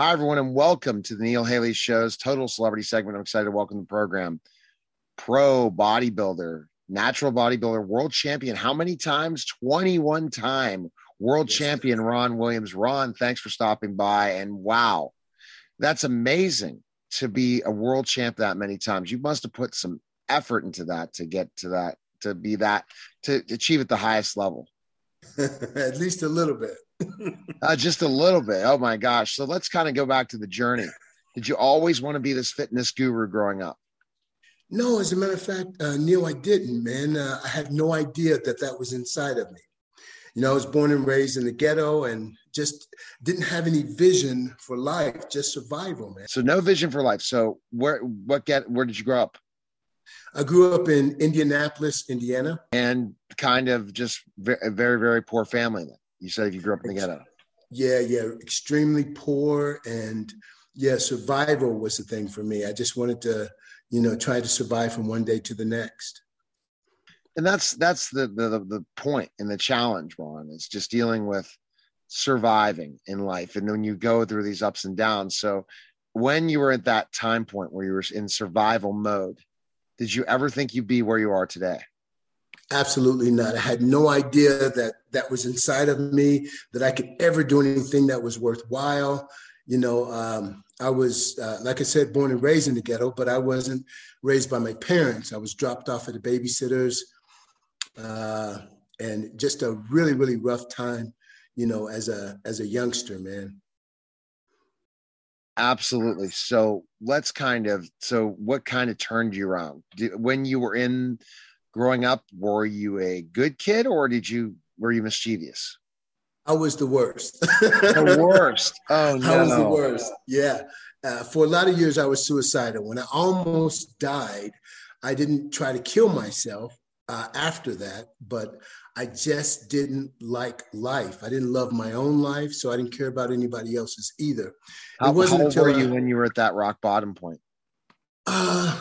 Hi, everyone, and welcome to the Neil Haley Show's Total Celebrity segment. I'm excited to welcome the program. Pro bodybuilder, natural bodybuilder, world champion. How many times? 21 time world yes. champion, Ron Williams. Ron, thanks for stopping by. And wow, that's amazing to be a world champ that many times. You must have put some effort into that to get to that, to be that, to achieve at the highest level. at least a little bit. uh, just a little bit. Oh my gosh. So let's kind of go back to the journey. Did you always want to be this fitness guru growing up? No, as a matter of fact, uh, Neil, I didn't, man. Uh, I had no idea that that was inside of me. You know, I was born and raised in the ghetto and just didn't have any vision for life, just survival, man. So no vision for life. So where, what get, where did you grow up? I grew up in Indianapolis, Indiana. And kind of just very, very, very poor family then. You said you grew up in the ghetto. Yeah, yeah, extremely poor, and yeah, survival was the thing for me. I just wanted to, you know, try to survive from one day to the next. And that's that's the the the point and the challenge, Ron. Is just dealing with surviving in life, and when you go through these ups and downs. So, when you were at that time point where you were in survival mode, did you ever think you'd be where you are today? Absolutely not. I had no idea that that was inside of me, that I could ever do anything that was worthwhile. You know, um, I was, uh, like I said, born and raised in the ghetto, but I wasn't raised by my parents. I was dropped off at the babysitters, uh, and just a really, really rough time, you know, as a as a youngster, man. Absolutely. So let's kind of. So, what kind of turned you around when you were in growing up? Were you a good kid, or did you were you mischievous? I was the worst. the worst. Oh no. I was the worst. Yeah. Uh, for a lot of years, I was suicidal. When I almost died, I didn't try to kill myself uh, after that, but I just didn't like life. I didn't love my own life, so I didn't care about anybody else's either. How, it wasn't how old were I, you when you were at that rock bottom point? Uh,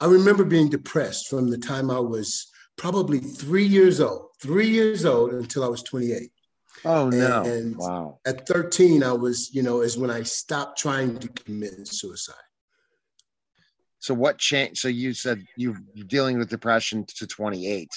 I remember being depressed from the time I was probably three years old, three years old until I was 28. Oh no! And, and wow. At 13, I was, you know, is when I stopped trying to commit suicide. So what changed? So you said you are dealing with depression to 28,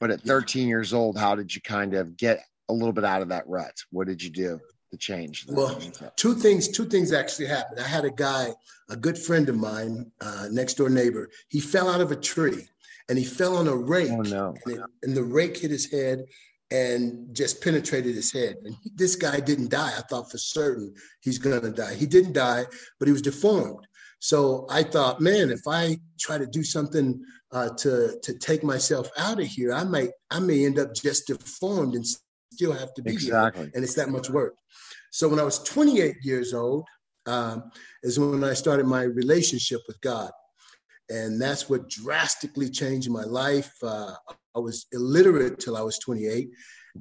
but at 13 years old, how did you kind of get a little bit out of that rut? What did you do to change? Well, two things. Two things actually happened. I had a guy, a good friend of mine, uh, next door neighbor. He fell out of a tree and he fell on a rake. Oh, no. and, it, and the rake hit his head and just penetrated his head. And he, this guy didn't die. I thought for certain he's going to die. He didn't die, but he was deformed. So I thought, man, if I try to do something uh, to to take myself out of here, I might I may end up just deformed and still have to be exactly. and it's that much work. So when I was 28 years old, um, is when I started my relationship with God and that's what drastically changed my life. Uh, I was illiterate till I was 28,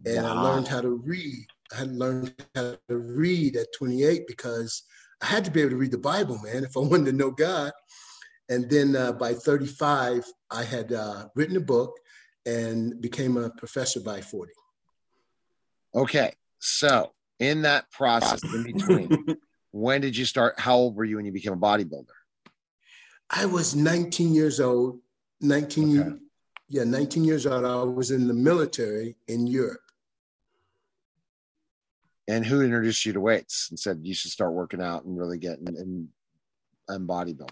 and wow. I learned how to read. I had learned how to read at 28 because I had to be able to read the Bible, man, if I wanted to know God. And then uh, by 35, I had uh, written a book and became a professor by 40. Okay, so in that process in between, when did you start? How old were you when you became a bodybuilder? I was 19 years old. 19, okay. yeah, 19 years old. I was in the military in Europe. And who introduced you to weights and said you should start working out and really getting in, in, in bodybuilding?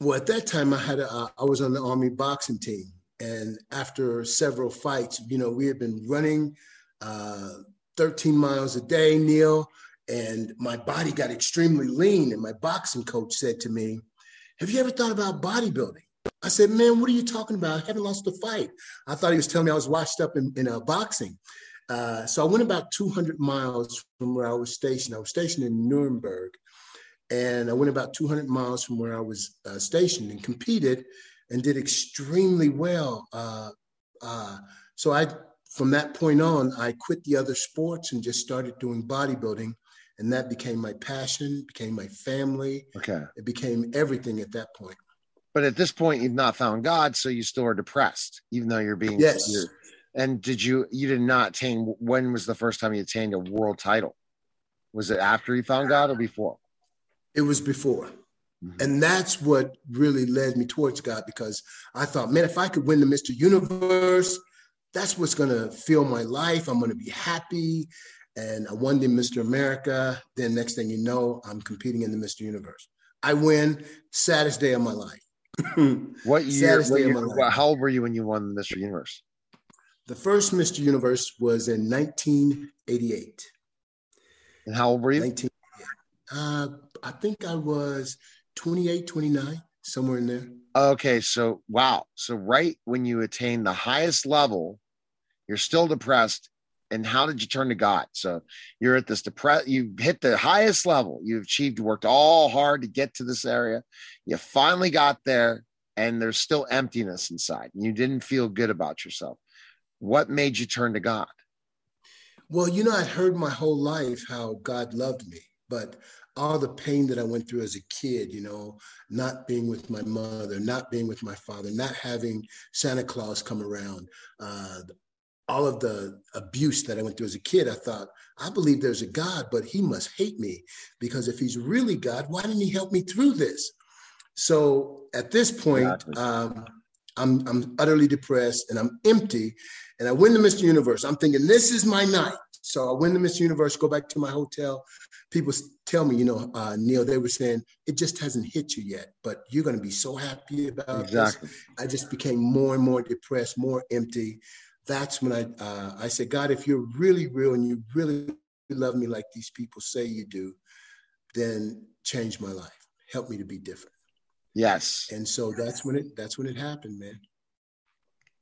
Well, at that time, I had a, I was on the Army boxing team, and after several fights, you know, we had been running uh, 13 miles a day, Neil, and my body got extremely lean. And my boxing coach said to me, have you ever thought about bodybuilding? I said, Man, what are you talking about? I haven't lost a fight. I thought he was telling me I was washed up in, in uh, boxing. Uh, so I went about 200 miles from where I was stationed. I was stationed in Nuremberg. And I went about 200 miles from where I was uh, stationed and competed and did extremely well. Uh, uh, so I, from that point on, I quit the other sports and just started doing bodybuilding and that became my passion became my family okay it became everything at that point but at this point you've not found god so you still are depressed even though you're being yes and did you you did not attain when was the first time you attained a world title Was it after you found God or before? It was before. Mm-hmm. And that's what really led me towards God because I thought, man, if I could win the Mr. Universe, that's what's going to fill my life. I'm going to be happy. And I won the Mr. America. Then next thing you know, I'm competing in the Mr. Universe. I win. Saddest day of my life. what year? What year how old were you when you won the Mr. Universe? The first Mr. Universe was in 1988. And how old were you? 19, uh, I think I was 28, 29, somewhere in there. Okay, so wow. So right when you attain the highest level, you're still depressed. And how did you turn to God? So you're at this depressed, you hit the highest level. You've achieved, worked all hard to get to this area. You finally got there, and there's still emptiness inside. You didn't feel good about yourself. What made you turn to God? Well, you know, I'd heard my whole life how God loved me, but all the pain that I went through as a kid, you know, not being with my mother, not being with my father, not having Santa Claus come around, uh, all of the abuse that I went through as a kid, I thought, I believe there's a God, but he must hate me because if he's really God, why didn't he help me through this? So at this point, um, I'm, I'm utterly depressed and I'm empty and I win the Mr. Universe. I'm thinking, this is my night. So I win the Mr. Universe, go back to my hotel. People tell me, you know, uh, Neil, they were saying it just hasn't hit you yet, but you're going to be so happy about exactly. this. I just became more and more depressed, more empty. That's when I uh, I said, God, if you're really real and you really love me like these people say you do, then change my life. Help me to be different. Yes. And so that's when it that's when it happened, man.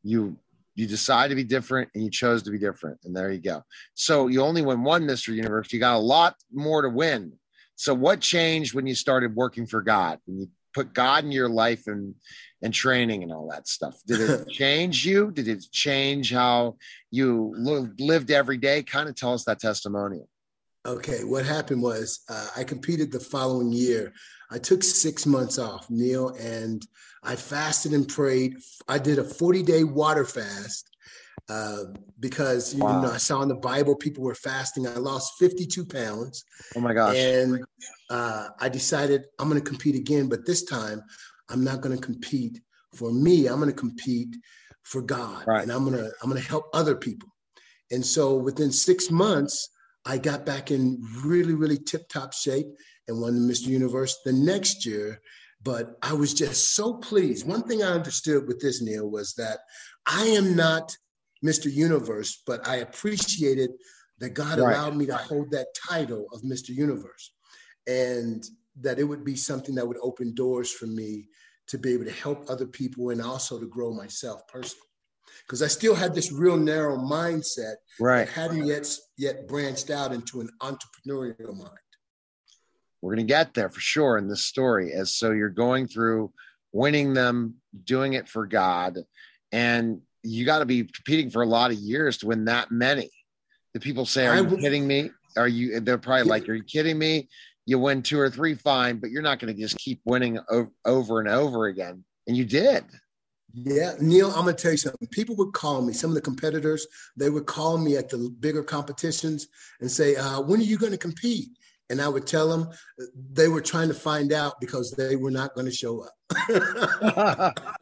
You you decide to be different and you chose to be different. And there you go. So you only win one Mr. Universe. You got a lot more to win. So what changed when you started working for God? When you put God in your life and and training and all that stuff. Did it change you? Did it change how you lived every day? Kind of tell us that testimonial. Okay, what happened was uh, I competed the following year. I took six months off, Neil, and I fasted and prayed. I did a 40 day water fast uh, because you wow. know I saw in the Bible people were fasting. I lost 52 pounds. Oh my gosh! And uh, I decided I'm going to compete again, but this time I'm not going to compete for me. I'm going to compete for God, right. and I'm going to I'm going to help other people. And so within six months, I got back in really, really tip top shape and won the Mr. Universe the next year. But I was just so pleased. One thing I understood with this, Neil, was that I am not Mr. Universe, but I appreciated that God right. allowed me to hold that title of Mr. Universe and that it would be something that would open doors for me to be able to help other people and also to grow myself personally because I still had this real narrow mindset right. that hadn't yet yet branched out into an entrepreneurial mind. We're going to get there for sure in this story. As so, you're going through winning them, doing it for God, and you got to be competing for a lot of years to win that many. The people say, "Are you kidding me? Are you?" They're probably like, "Are you kidding me?" You win two or three, fine, but you're not going to just keep winning over and over again. And you did. Yeah, Neil, I'm gonna tell you something. People would call me, some of the competitors, they would call me at the bigger competitions and say, uh, when are you gonna compete? And I would tell them they were trying to find out because they were not gonna show up.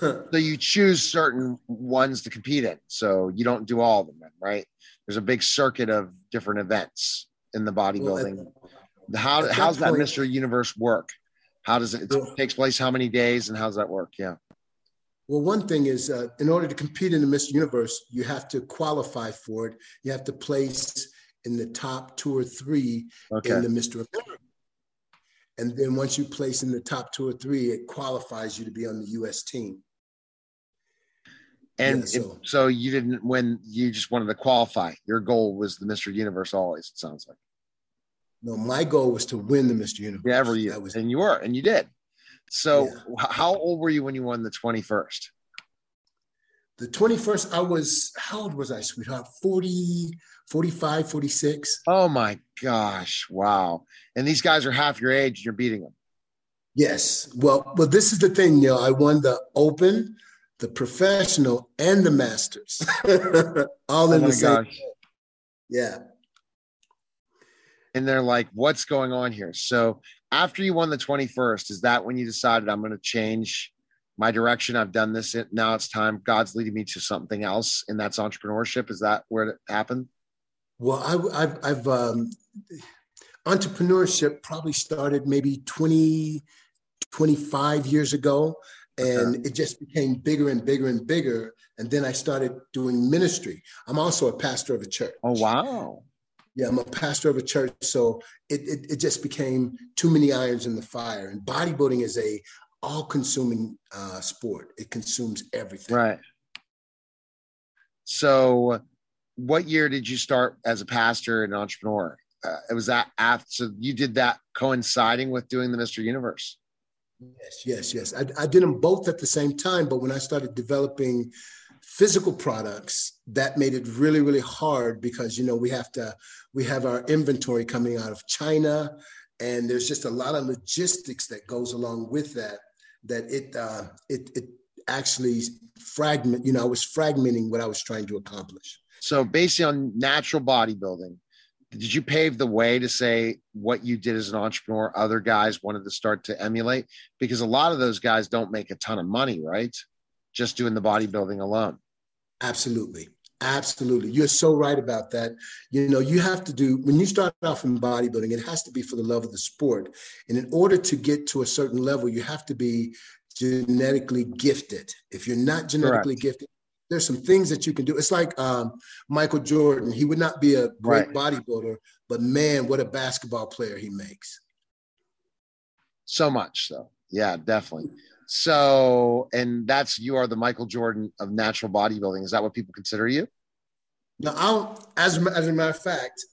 so you choose certain ones to compete in. So you don't do all of them, right? There's a big circuit of different events in the bodybuilding. Well, How, how's that, that Mr. Universe work? How does it, it takes place? How many days and how does that work? Yeah. Well, one thing is, uh, in order to compete in the Mr. Universe, you have to qualify for it. You have to place in the top two or three okay. in the Mr. America. And then once you place in the top two or three, it qualifies you to be on the U.S. team. And yeah, so, so you didn't win; you just wanted to qualify. Your goal was the Mr. Universe always. It sounds like. No, my goal was to win the Mr. Universe. Yeah, every year. Was, and you were, and you did. So, yeah. how old were you when you won the 21st? The 21st, I was, how old was I, sweetheart? 40, 45, 46. Oh my gosh. Wow. And these guys are half your age, you're beating them. Yes. Well, well, this is the thing, you know, I won the open, the professional, and the masters. All oh in oh the same. Gosh. Yeah. and they're like, "What's going on here?" So after you won the 21st, is that when you decided I'm going to change my direction? I've done this. Now it's time. God's leading me to something else, and that's entrepreneurship. Is that where it happened? Well, I, have I've um, entrepreneurship probably started maybe 20, 25 years ago, and okay. it just became bigger and bigger and bigger. And then I started doing ministry. I'm also a pastor of a church. Oh wow! Yeah, I'm a pastor of a church, so it, it, it just became too many irons in the fire. And bodybuilding is a all-consuming uh, sport. It consumes everything. Right. So, what year did you start as a pastor and entrepreneur? Uh, it was that after so you did that coinciding with doing the Mr. Universe. Yes, yes, yes. I, I did them both at the same time, but when I started developing physical products that made it really really hard because you know we have to we have our inventory coming out of china and there's just a lot of logistics that goes along with that that it uh, it it actually fragment you know i was fragmenting what i was trying to accomplish so basically on natural bodybuilding did you pave the way to say what you did as an entrepreneur other guys wanted to start to emulate because a lot of those guys don't make a ton of money right just doing the bodybuilding alone. Absolutely. Absolutely. You're so right about that. You know, you have to do, when you start off in bodybuilding, it has to be for the love of the sport. And in order to get to a certain level, you have to be genetically gifted. If you're not genetically Correct. gifted, there's some things that you can do. It's like um, Michael Jordan. He would not be a great right. bodybuilder, but man, what a basketball player he makes. So much so. Yeah, definitely. So, and that's you are the Michael Jordan of natural bodybuilding. Is that what people consider you? No, I'll, as as a matter of fact,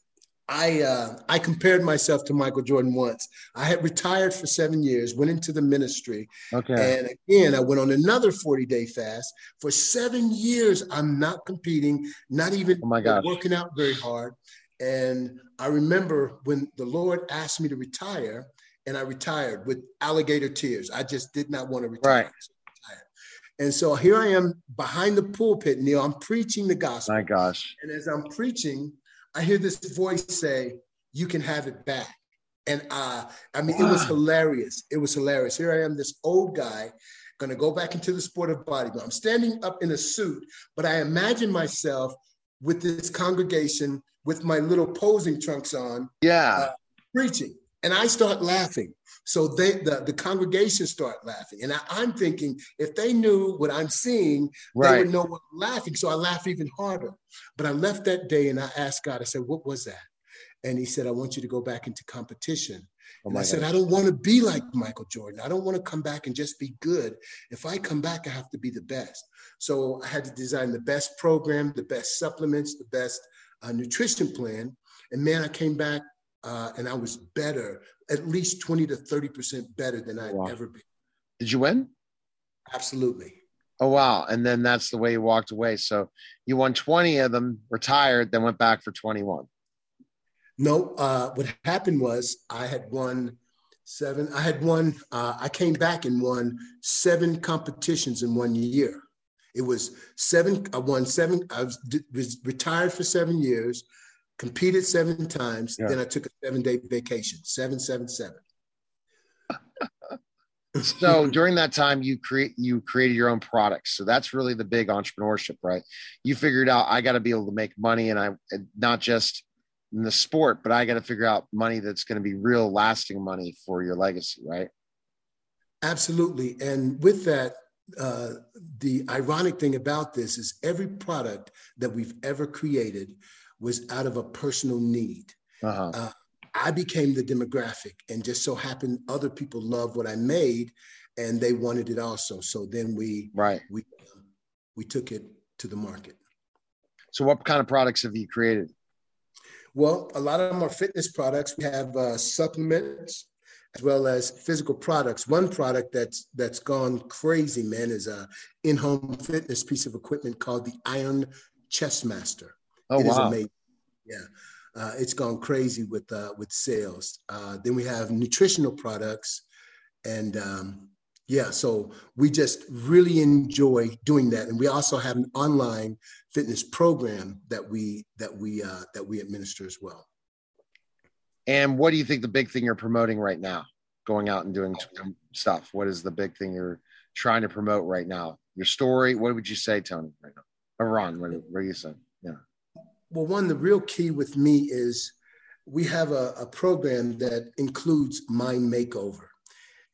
I uh, I compared myself to Michael Jordan once. I had retired for seven years, went into the ministry, okay, and again I went on another forty day fast for seven years. I'm not competing, not even oh my gosh. working out very hard. And I remember when the Lord asked me to retire, and I retired with alligator tears. I just did not want to retire. Right. And so here I am behind the pulpit, Neil. I'm preaching the gospel. My gosh. And as I'm preaching, I hear this voice say, You can have it back. And uh, I mean, wow. it was hilarious. It was hilarious. Here I am, this old guy, going to go back into the sport of bodybuilding. I'm standing up in a suit, but I imagine myself with this congregation with my little posing trunks on. Yeah. Uh, preaching and I start laughing. So they, the, the congregation start laughing. And I, am thinking, if they knew what I'm seeing, right. they would know what I'm laughing. So I laugh even harder. But I left that day and I asked God, I said, what was that? And he said, I want you to go back into competition. Oh and I said, I don't want to be like Michael Jordan. I don't want to come back and just be good. If I come back, I have to be the best. So I had to design the best program, the best supplements, the best uh, nutrition plan. And man, I came back uh, and I was better, at least 20 to 30% better than I'd wow. ever been. Did you win? Absolutely. Oh, wow. And then that's the way you walked away. So you won 20 of them, retired, then went back for 21. No, uh, what happened was I had won seven. I had won, uh, I came back and won seven competitions in one year. It was seven, I won seven, I was, was retired for seven years competed seven times. Yeah. Then I took a seven day vacation, seven, seven, seven. so during that time you create you created your own products so that's really the big entrepreneurship right you figured out i got to be able to make money and i not just in the sport but i got to figure out money that's going to be real lasting money for your legacy right absolutely and with that uh, the ironic thing about this is every product that we've ever created was out of a personal need. Uh-huh. Uh, I became the demographic, and just so happened other people loved what I made, and they wanted it also. So then we right we we took it to the market. So, what kind of products have you created? Well, a lot of them are fitness products. We have uh, supplements as well as physical products. One product that's that's gone crazy, man, is a in-home fitness piece of equipment called the Iron Chest Master. Oh it wow! Yeah, uh, it's gone crazy with uh, with sales. Uh, then we have nutritional products, and um, yeah, so we just really enjoy doing that. And we also have an online fitness program that we that we uh, that we administer as well. And what do you think the big thing you're promoting right now? Going out and doing stuff. What is the big thing you're trying to promote right now? Your story. What would you say, Tony? Right now, or Ron? What, what are you saying? Well, one, the real key with me is we have a, a program that includes mind makeover.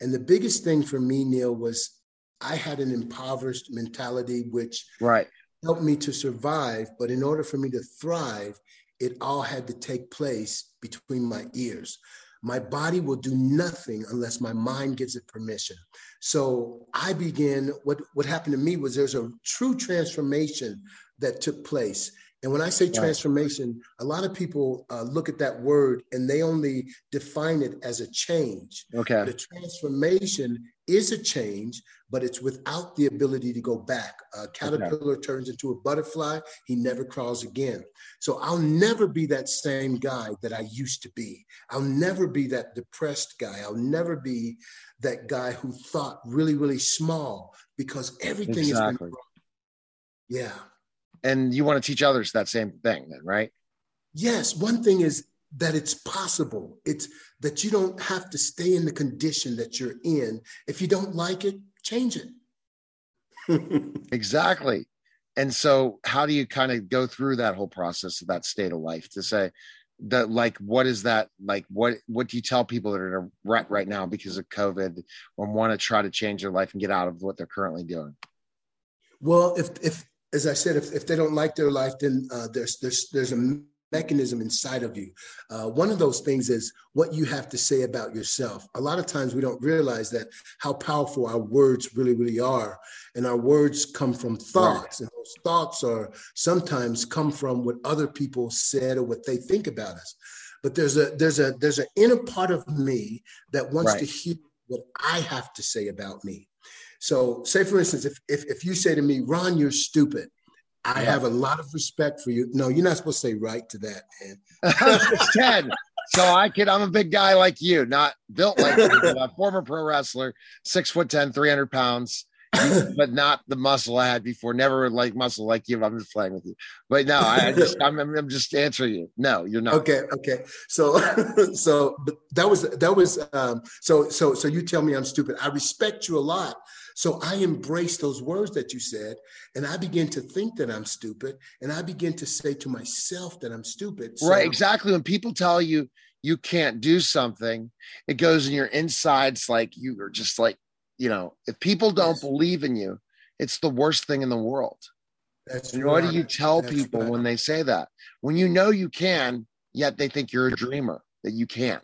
And the biggest thing for me, Neil, was I had an impoverished mentality, which right. helped me to survive. But in order for me to thrive, it all had to take place between my ears. My body will do nothing unless my mind gives it permission. So I began, what, what happened to me was there's a true transformation that took place. And when I say transformation, a lot of people uh, look at that word and they only define it as a change. Okay. The transformation is a change, but it's without the ability to go back. A caterpillar okay. turns into a butterfly, he never crawls again. So I'll never be that same guy that I used to be. I'll never be that depressed guy. I'll never be that guy who thought really, really small because everything exactly. is been wrong. Yeah and you want to teach others that same thing then right? Yes one thing is that it's possible. It's that you don't have to stay in the condition that you're in. If you don't like it change it. Exactly. And so how do you kind of go through that whole process of that state of life to say that like what is that like what what do you tell people that are in a rut right now because of covid or want to try to change their life and get out of what they're currently doing? Well if if as I said, if, if they don't like their life, then uh, there's there's there's a mechanism inside of you. Uh, one of those things is what you have to say about yourself. A lot of times we don't realize that how powerful our words really really are, and our words come from thoughts, and those thoughts are sometimes come from what other people said or what they think about us. But there's a there's a there's an inner part of me that wants right. to hear what I have to say about me. So, say for instance, if if, if you say to me, Ron, you're stupid, I yeah. have a lot of respect for you. No, you're not supposed to say right to that, man. Ten. So I could, I'm a big guy like you, not built like you, but a former pro wrestler, six foot 10, 300 pounds, but not the muscle I had before. Never like muscle like you. I'm just playing with you. But no, I just I'm, I'm just answering you. No, you're not. Okay, okay. So so that was that was um so so so you tell me I'm stupid. I respect you a lot so I embrace those words that you said, and I begin to think that I'm stupid, and I begin to say to myself that I'm stupid. So right, exactly. When people tell you you can't do something, it goes in your insides like you are just like, you know, if people don't yes. believe in you, it's the worst thing in the world. That's and what do you tell That's people right. when they say that? When you know you can, yet they think you're a dreamer, that you can't.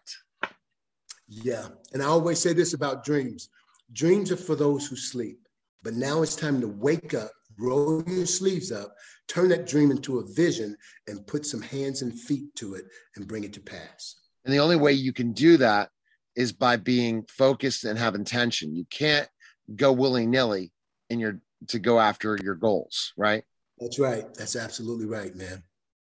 Yeah. And I always say this about dreams Dreams are for those who sleep. But now it's time to wake up, roll your sleeves up, turn that dream into a vision, and put some hands and feet to it and bring it to pass. And the only way you can do that is by being focused and have intention. You can't go willy nilly in your to go after your goals, right? That's right. That's absolutely right, man.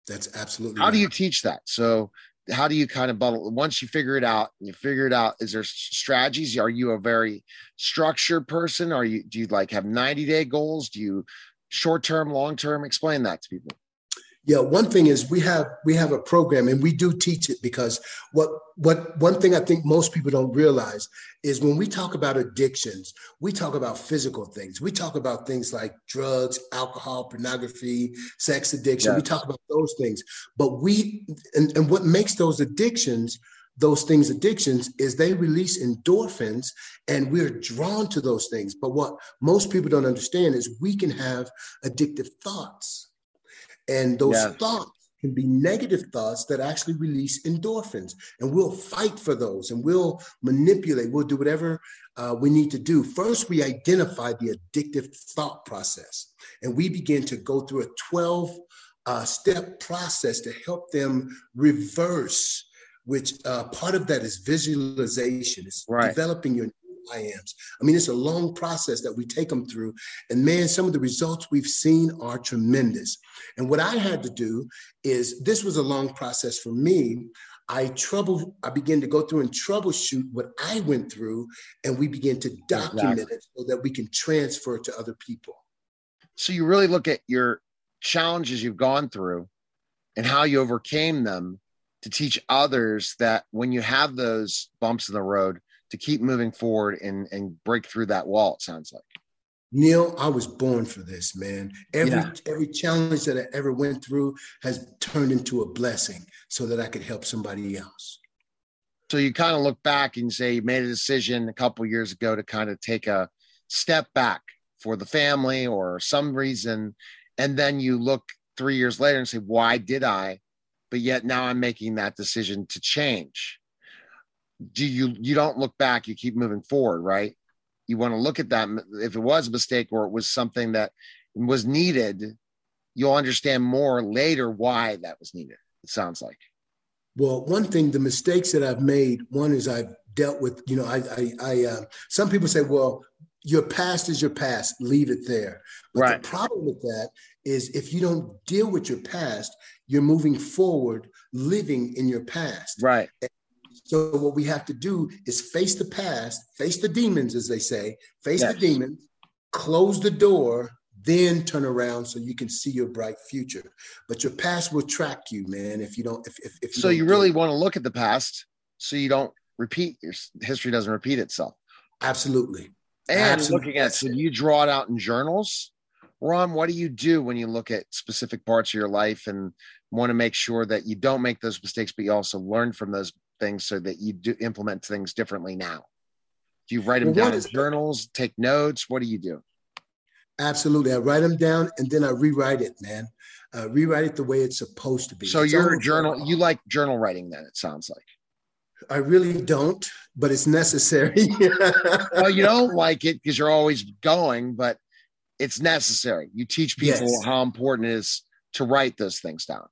That's absolutely. How right. do you teach that? So how do you kind of bundle once you figure it out you figure it out is there strategies? Are you a very structured person? Are you do you like have 90 day goals? Do you short term long term explain that to people yeah, one thing is we have we have a program and we do teach it because what what one thing I think most people don't realize is when we talk about addictions, we talk about physical things. We talk about things like drugs, alcohol, pornography, sex addiction. We talk about those things. But we and, and what makes those addictions those things addictions is they release endorphins and we're drawn to those things but what most people don't understand is we can have addictive thoughts and those thoughts can be negative thoughts that actually release endorphins. And we'll fight for those and we'll manipulate, we'll do whatever uh, we need to do. First, we identify the addictive thought process and we begin to go through a 12 uh, step process to help them reverse which uh, part of that is visualization. It's right. developing your I ams. I mean, it's a long process that we take them through. And man, some of the results we've seen are tremendous. And what I had to do is this was a long process for me. I trouble, I began to go through and troubleshoot what I went through, and we begin to document exactly. it so that we can transfer it to other people. So you really look at your challenges you've gone through and how you overcame them to teach others that when you have those bumps in the road, to keep moving forward and, and break through that wall, it sounds like. Neil, I was born for this, man. Every yeah. every challenge that I ever went through has turned into a blessing so that I could help somebody else. So you kind of look back and say you made a decision a couple years ago to kind of take a step back for the family or some reason, and then you look three years later and say, "Why did I?" But yet now I'm making that decision to change. Do you you don't look back? You keep moving forward, right? you want to look at that if it was a mistake or it was something that was needed you'll understand more later why that was needed it sounds like well one thing the mistakes that i've made one is i've dealt with you know i i, I uh, some people say well your past is your past leave it there but right. the problem with that is if you don't deal with your past you're moving forward living in your past right and so what we have to do is face the past, face the demons, as they say, face yes. the demons, close the door, then turn around so you can see your bright future. But your past will track you, man. If you don't, if if, if you so, you really want to look at the past so you don't repeat your history doesn't repeat itself. Absolutely. And Absolutely. looking at so you draw it out in journals. Ron, what do you do when you look at specific parts of your life and want to make sure that you don't make those mistakes, but you also learn from those things so that you do implement things differently now? Do you write them well, down in journals, take notes? What do you do? Absolutely. I write them down and then I rewrite it, man. Uh, rewrite it the way it's supposed to be. So it's you're a journal, you like journal writing then, it sounds like. I really don't, but it's necessary. well, you don't like it because you're always going, but it's necessary. You teach people yes. how important it is to write those things down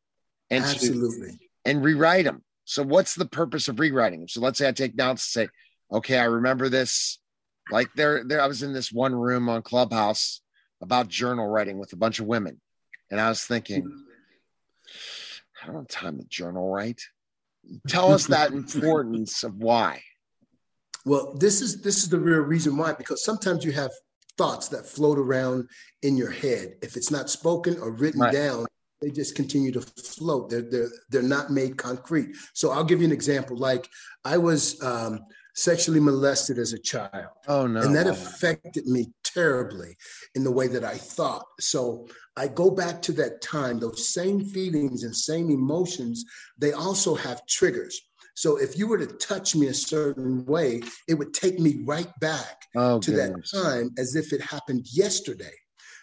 and absolutely to, and rewrite them. So what's the purpose of rewriting? So let's say I take notes and say, okay, I remember this. Like there, there, I was in this one room on Clubhouse about journal writing with a bunch of women, and I was thinking, I don't have time to journal write. Tell us that importance of why. Well, this is this is the real reason why, because sometimes you have thoughts that float around in your head. If it's not spoken or written right. down, they just continue to float. They're they're they're not made concrete. So I'll give you an example. Like I was um, sexually molested as a child. Oh no! And that affected me terribly in the way that I thought. So I go back to that time. Those same feelings and same emotions. They also have triggers. So if you were to touch me a certain way, it would take me right back oh, to goodness. that time as if it happened yesterday.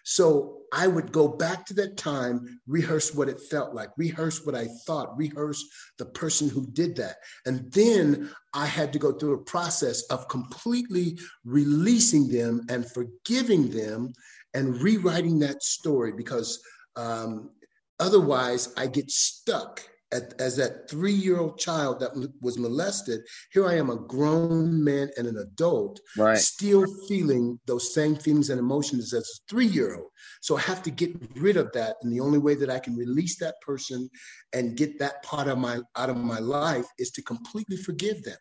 So I would go back to that time, rehearse what it felt like, rehearse what I thought, rehearse the person who did that. And then I had to go through a process of completely releasing them and forgiving them and rewriting that story because um, otherwise I get stuck at, as that three year old child that was molested, here I am, a grown man and an adult, right. still feeling those same feelings and emotions as a three year old. So I have to get rid of that. And the only way that I can release that person and get that part of my out of my life is to completely forgive them.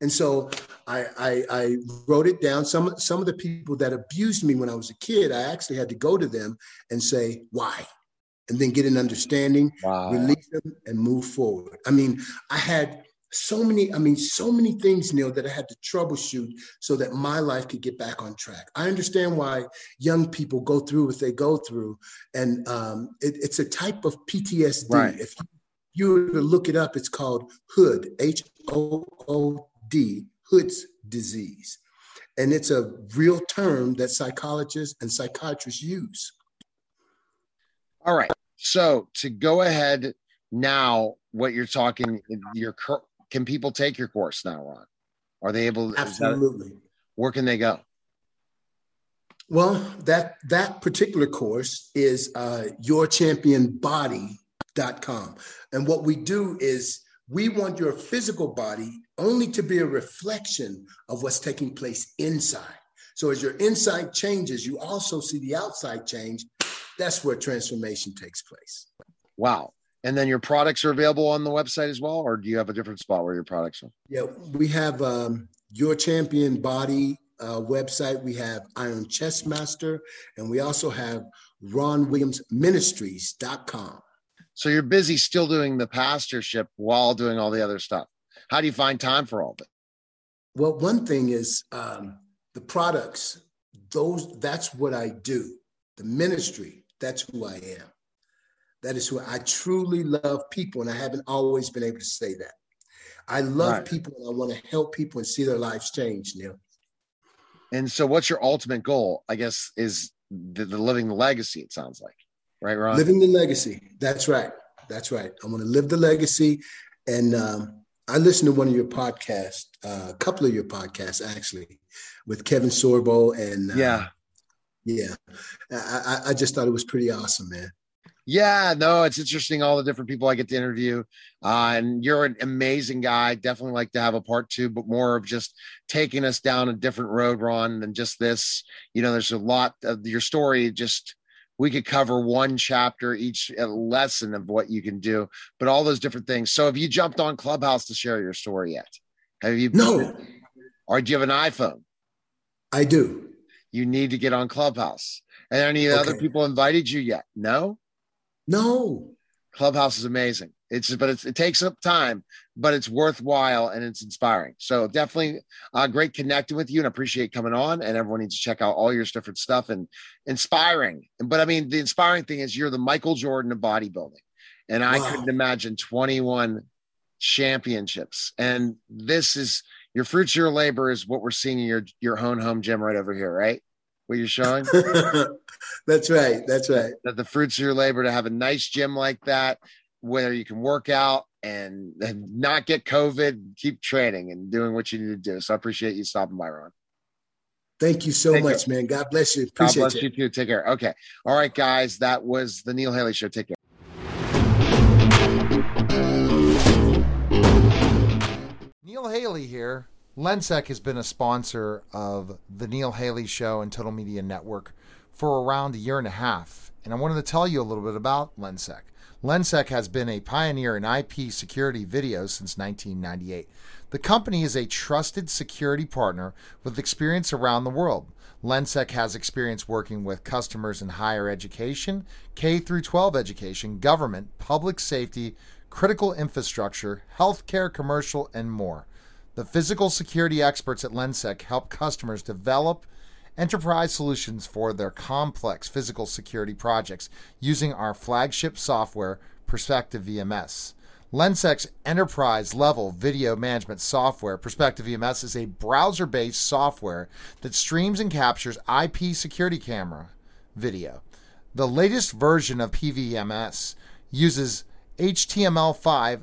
And so I, I, I, wrote it down. Some, some of the people that abused me when I was a kid, I actually had to go to them and say, why? And then get an understanding, wow. release them, and move forward. I mean, I had so many, I mean, so many things, Neil, that I had to troubleshoot so that my life could get back on track. I understand why young people go through what they go through, and um, it, it's a type of PTSD. Right. If you were to look it up, it's called HOOD, H O O D, Hood's disease. And it's a real term that psychologists and psychiatrists use. All right. So to go ahead now, what you're talking, your can people take your course now, Ron? Are they able? Absolutely. That, where can they go? Well, that that particular course is uh, yourchampionbody.com, and what we do is we want your physical body only to be a reflection of what's taking place inside. So as your inside changes, you also see the outside change, that's where transformation takes place. Wow. And then your products are available on the website as well, or do you have a different spot where your products are? Yeah, we have um, your champion body uh, website. We have Iron Chest Master, and we also have Ron Williams Ministries.com. So you're busy still doing the pastorship while doing all the other stuff. How do you find time for all of it? Well, one thing is um, the products. Those that's what I do. The ministry. That's who I am. That is who I truly love people, and I haven't always been able to say that. I love right. people, and I want to help people and see their lives change. Neil. And so, what's your ultimate goal? I guess is the, the living the legacy. It sounds like, right, Ron? Living the legacy. That's right. That's right. I want to live the legacy, and um, I listened to one of your podcasts, uh, a couple of your podcasts actually, with Kevin Sorbo and uh, yeah, yeah. I, I just thought it was pretty awesome, man. Yeah, no, it's interesting all the different people I get to interview. Uh, and you're an amazing guy. Definitely like to have a part two, but more of just taking us down a different road, Ron, than just this. You know, there's a lot of your story. Just we could cover one chapter each lesson of what you can do, but all those different things. So, have you jumped on Clubhouse to share your story yet? Have you? No. Or do you have an iPhone? I do. You need to get on Clubhouse. And any okay. other people invited you yet? No. No. Clubhouse is amazing. It's but it's, it takes up time, but it's worthwhile and it's inspiring. So definitely uh, great connecting with you and appreciate coming on. And everyone needs to check out all your different stuff and inspiring. But I mean, the inspiring thing is you're the Michael Jordan of bodybuilding, and I wow. couldn't imagine 21 championships. And this is your fruits of your labor is what we're seeing in your your own home gym right over here, right? What you're showing. that's right. That's right. That the fruits of your labor to have a nice gym like that, where you can work out and, and not get COVID, keep training and doing what you need to do. So I appreciate you stopping by, Ron. Thank you so Take much, care. man. God bless you. Appreciate God bless you. you too. Take care. Okay. All right, guys. That was the Neil Haley Show. Take care. Neil Haley here. Lensec has been a sponsor of the Neil Haley Show and Total Media Network for around a year and a half. And I wanted to tell you a little bit about Lensec. Lensec has been a pioneer in IP security video since 1998. The company is a trusted security partner with experience around the world. Lensec has experience working with customers in higher education, K through 12 education, government, public safety, critical infrastructure, healthcare, commercial, and more. The physical security experts at Lensec help customers develop enterprise solutions for their complex physical security projects using our flagship software, Perspective VMS. Lensec's enterprise level video management software, Perspective VMS, is a browser based software that streams and captures IP security camera video. The latest version of PVMS uses HTML5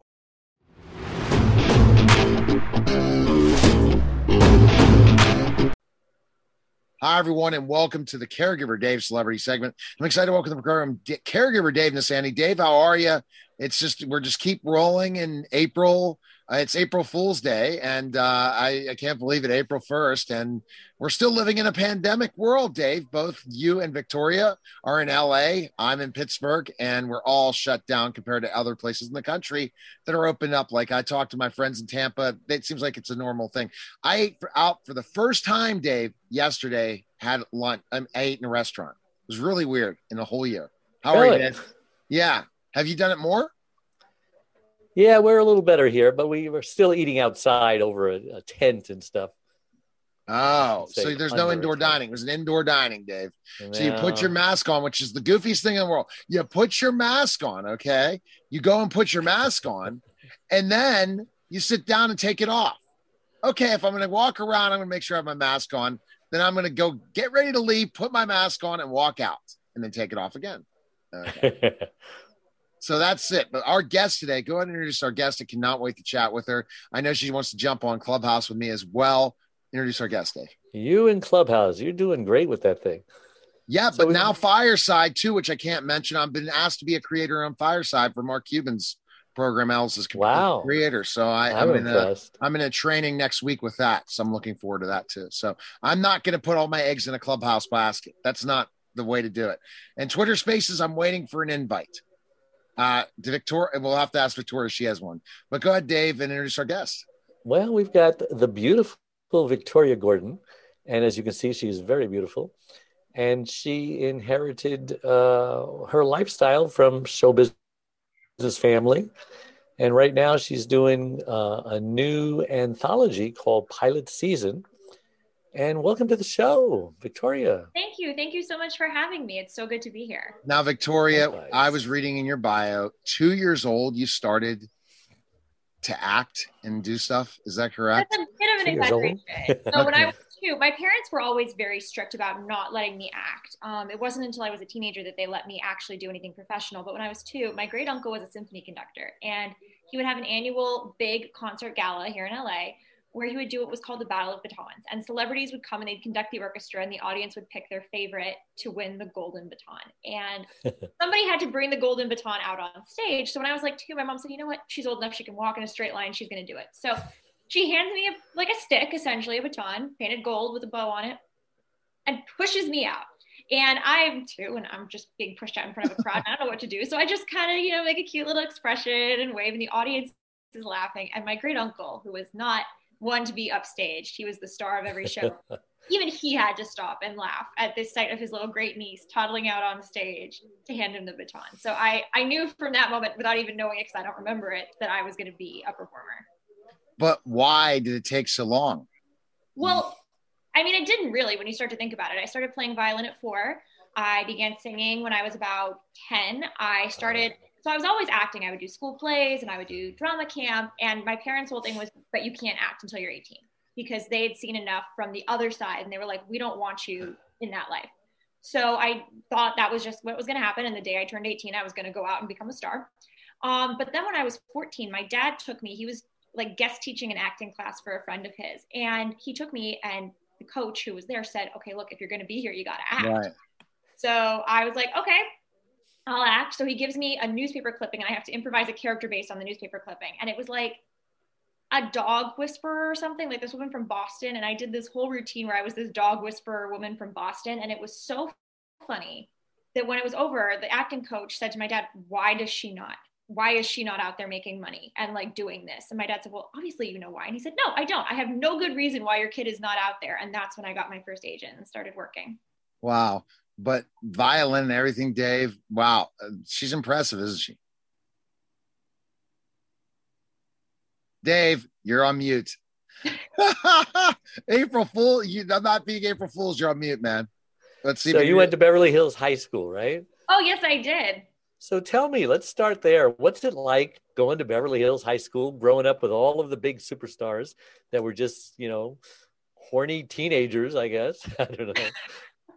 Hi, everyone, and welcome to the Caregiver Dave Celebrity segment. I'm excited to welcome the program D- Caregiver Dave Nassaney. Dave, how are you? It's just, we're just keep rolling in April. Uh, it's April Fool's Day, and uh, I, I, can't believe it, April 1st. And we're still living in a pandemic world, Dave. Both you and Victoria are in LA. I'm in Pittsburgh, and we're all shut down compared to other places in the country that are open up. Like I talked to my friends in Tampa, it seems like it's a normal thing. I ate for, out for the first time, Dave, yesterday, had lunch. I ate in a restaurant. It was really weird in a whole year. How really? are you, man? Yeah. Have you done it more? Yeah, we're a little better here, but we were still eating outside over a, a tent and stuff. Oh, so there's no indoor dining. It was an indoor dining, Dave. So you put your mask on, which is the goofiest thing in the world. You put your mask on, okay? You go and put your mask on, and then you sit down and take it off. Okay, if I'm going to walk around, I'm going to make sure I have my mask on. Then I'm going to go get ready to leave, put my mask on, and walk out, and then take it off again. Okay. So that's it. But our guest today, go ahead and introduce our guest. I cannot wait to chat with her. I know she wants to jump on Clubhouse with me as well. Introduce our guest, Dave. You in Clubhouse, you're doing great with that thing. Yeah, so but we- now Fireside too, which I can't mention. I've been asked to be a creator on Fireside for Mark Cuban's program else is wow creator. So I, I'm, I'm in impressed. a I'm in a training next week with that. So I'm looking forward to that too. So I'm not going to put all my eggs in a clubhouse basket. That's not the way to do it. And Twitter Spaces, I'm waiting for an invite. Uh, to Victoria, we'll have to ask Victoria if she has one. But go ahead, Dave, and introduce our guest. Well, we've got the beautiful Victoria Gordon, and as you can see, she's very beautiful. And she inherited uh, her lifestyle from show business family. And right now, she's doing uh, a new anthology called Pilot Season. And welcome to the show, Victoria. Thank you. Thank you so much for having me. It's so good to be here. Now, Victoria, Likewise. I was reading in your bio, two years old, you started to act and do stuff. Is that correct? That's a bit of an exaggeration. So when I was two, my parents were always very strict about not letting me act. Um, it wasn't until I was a teenager that they let me actually do anything professional. But when I was two, my great uncle was a symphony conductor, and he would have an annual big concert gala here in LA where he would do what was called the Battle of Batons. And celebrities would come and they'd conduct the orchestra, and the audience would pick their favorite to win the golden baton. And somebody had to bring the golden baton out on stage. So when I was like two, my mom said, you know what? She's old enough. She can walk in a straight line. She's going to do it. So she hands me a, like a stick, essentially a baton, painted gold with a bow on it, and pushes me out. And I'm two, and I'm just being pushed out in front of a crowd. and I don't know what to do. So I just kind of, you know, make a cute little expression and wave, and the audience is laughing. And my great uncle, who was not one to be upstaged, he was the star of every show. Even he had to stop and laugh at the sight of his little great niece toddling out on stage to hand him the baton. So I, I knew from that moment, without even knowing it, because I don't remember it, that I was going to be a performer. But why did it take so long? Well, I mean, it didn't really when you start to think about it. I started playing violin at four. I began singing when I was about 10. I started, so I was always acting. I would do school plays and I would do drama camp. And my parents' whole thing was, but you can't act until you're 18 because they had seen enough from the other side and they were like, we don't want you in that life. So I thought that was just what was going to happen. And the day I turned 18, I was going to go out and become a star. Um, but then when I was 14, my dad took me, he was like guest teaching an acting class for a friend of his. And he took me and the coach who was there said, okay, look, if you're going to be here, you got to act. Right. So I was like, okay, I'll act. So he gives me a newspaper clipping and I have to improvise a character based on the newspaper clipping. And it was like a dog whisperer or something, like this woman from Boston. And I did this whole routine where I was this dog whisperer woman from Boston. And it was so funny that when it was over, the acting coach said to my dad, why does she not? Why is she not out there making money and like doing this? And my dad said, Well, obviously you know why. And he said, No, I don't. I have no good reason why your kid is not out there. And that's when I got my first agent and started working. Wow. But violin and everything, Dave. Wow. She's impressive, isn't she? Dave, you're on mute. April Fool. You, I'm not being April Fools. You're on mute, man. Let's see. So if you went to Beverly Hills High School, right? Oh, yes, I did. So tell me, let's start there. What's it like going to Beverly Hills High School, growing up with all of the big superstars that were just, you know, horny teenagers, I guess. I don't know.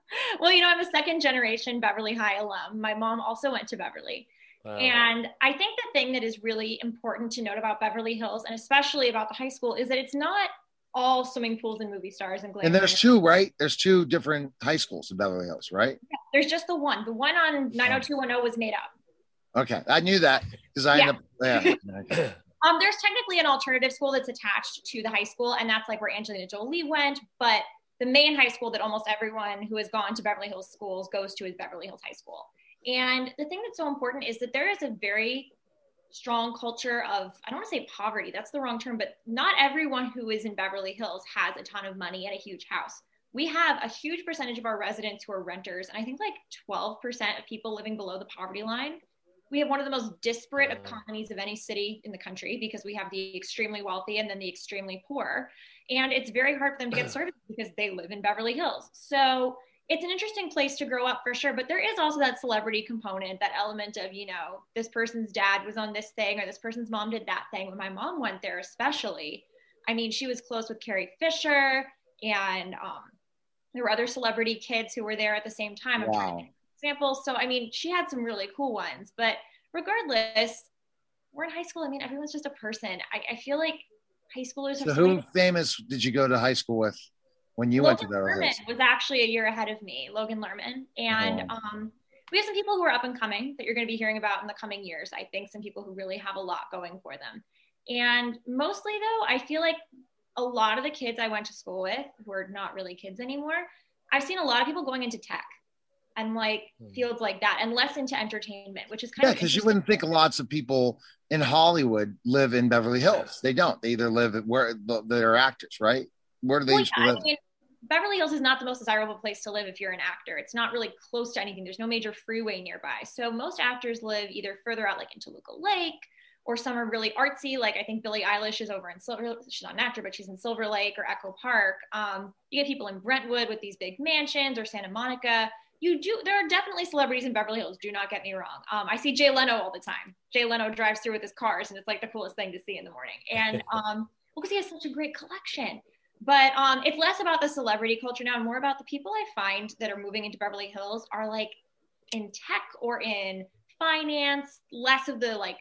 well, you know, I'm a second generation Beverly High alum. My mom also went to Beverly. Wow. And I think the thing that is really important to note about Beverly Hills and especially about the high school is that it's not all swimming pools and movie stars and glamour. And there's two, right? There's two different high schools in Beverly Hills, right? There's just the one. The one on 90210 was made up. Okay, I knew that because I Yeah. ended up. Yeah. Um, there's technically an alternative school that's attached to the high school, and that's like where Angelina Jolie went. But the main high school that almost everyone who has gone to Beverly Hills schools goes to is Beverly Hills High School. And the thing that's so important is that there is a very strong culture of, I don't want to say poverty, that's the wrong term, but not everyone who is in Beverly Hills has a ton of money and a huge house. We have a huge percentage of our residents who are renters, and I think like 12% of people living below the poverty line. We have one of the most disparate economies of any city in the country because we have the extremely wealthy and then the extremely poor. And it's very hard for them to get services because they live in Beverly Hills. So it's an interesting place to grow up for sure. But there is also that celebrity component, that element of, you know, this person's dad was on this thing or this person's mom did that thing. When my mom went there, especially, I mean, she was close with Carrie Fisher and um, there were other celebrity kids who were there at the same time. I'm trying to Wow. Examples. So, I mean, she had some really cool ones. But regardless, we're in high school. I mean, everyone's just a person. I, I feel like high schoolers have So who famous did you go to high school with when you went to Logan Beverly Lerman Hills? was actually a year ahead of me, Logan Lerman. And Oh. um, we have some people who are up and coming that you're going to be hearing about in the coming years. I think some people who really have a lot going for them. And mostly, though, I feel like a lot of the kids I went to school with who are not really kids anymore, I've seen a lot of people going into tech and like hmm. fields like that and less into entertainment, which is kind of yeah, of because you wouldn't think lots of people in Hollywood live in Beverly Hills. They don't. They either live where they're actors, right? Where do they well, yeah, live? I mean, Beverly Hills is not the most desirable place to live if you're an actor. It's not really close to anything. There's no major freeway nearby. So most actors live either further out, like in Toluca Lake, or some are really artsy. Like I think Billie Eilish is over in Silver. She's not an actor, but she's in Silver Lake or Echo Park. Um, you get people in Brentwood with these big mansions or Santa Monica. You do. There are definitely celebrities in Beverly Hills. Do not get me wrong. Um, I see Jay Leno all the time. Jay Leno drives through with his cars, and it's like the coolest thing to see in the morning. And um, well, because he has such a great collection. But um, it's less about the celebrity culture now, and more about the people I find that are moving into Beverly Hills are like in tech or in finance. Less of the like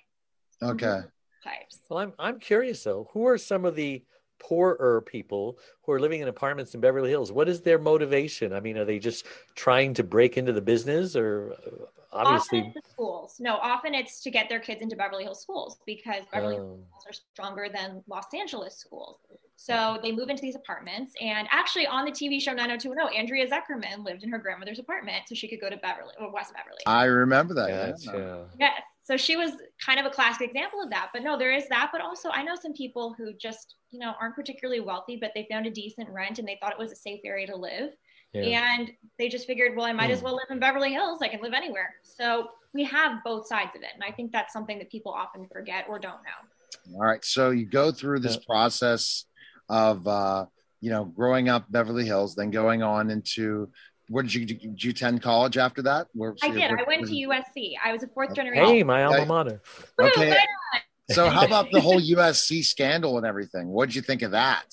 okay types. Well, I'm I'm curious though. Who are some of the poorer people who are living in apartments in Beverly Hills? What is their motivation? I mean, are they just trying to break into the business or uh, obviously often schools? No, often it's to get their kids into Beverly Hills schools because Beverly oh. Hills are stronger than Los Angeles schools. So they move into these apartments. And actually, on the TV show 90210, Andrea Zuckerman lived in her grandmother's apartment so she could go to Beverly or West Beverly. I remember that. Yes, yeah. Yes. So she was kind of a classic example of that. But no, there is that. But also, I know some people who just, you know, aren't particularly wealthy, but they found a decent rent and they thought it was a safe area to live. Yeah. And they just figured, well, I might mm. as hmm. well live in Beverly Hills. I can live anywhere. So we have both sides of it. And I think that's something that people often forget or don't know. All right. So you go through this process of uh, you know growing up Beverly Hills, then going on into where did you did you attend college after that? Where, I did. Where, I went to USC. I was a fourth generation. Hey, my alma mater. Okay. so how about the whole USC scandal and everything? What did you think of that?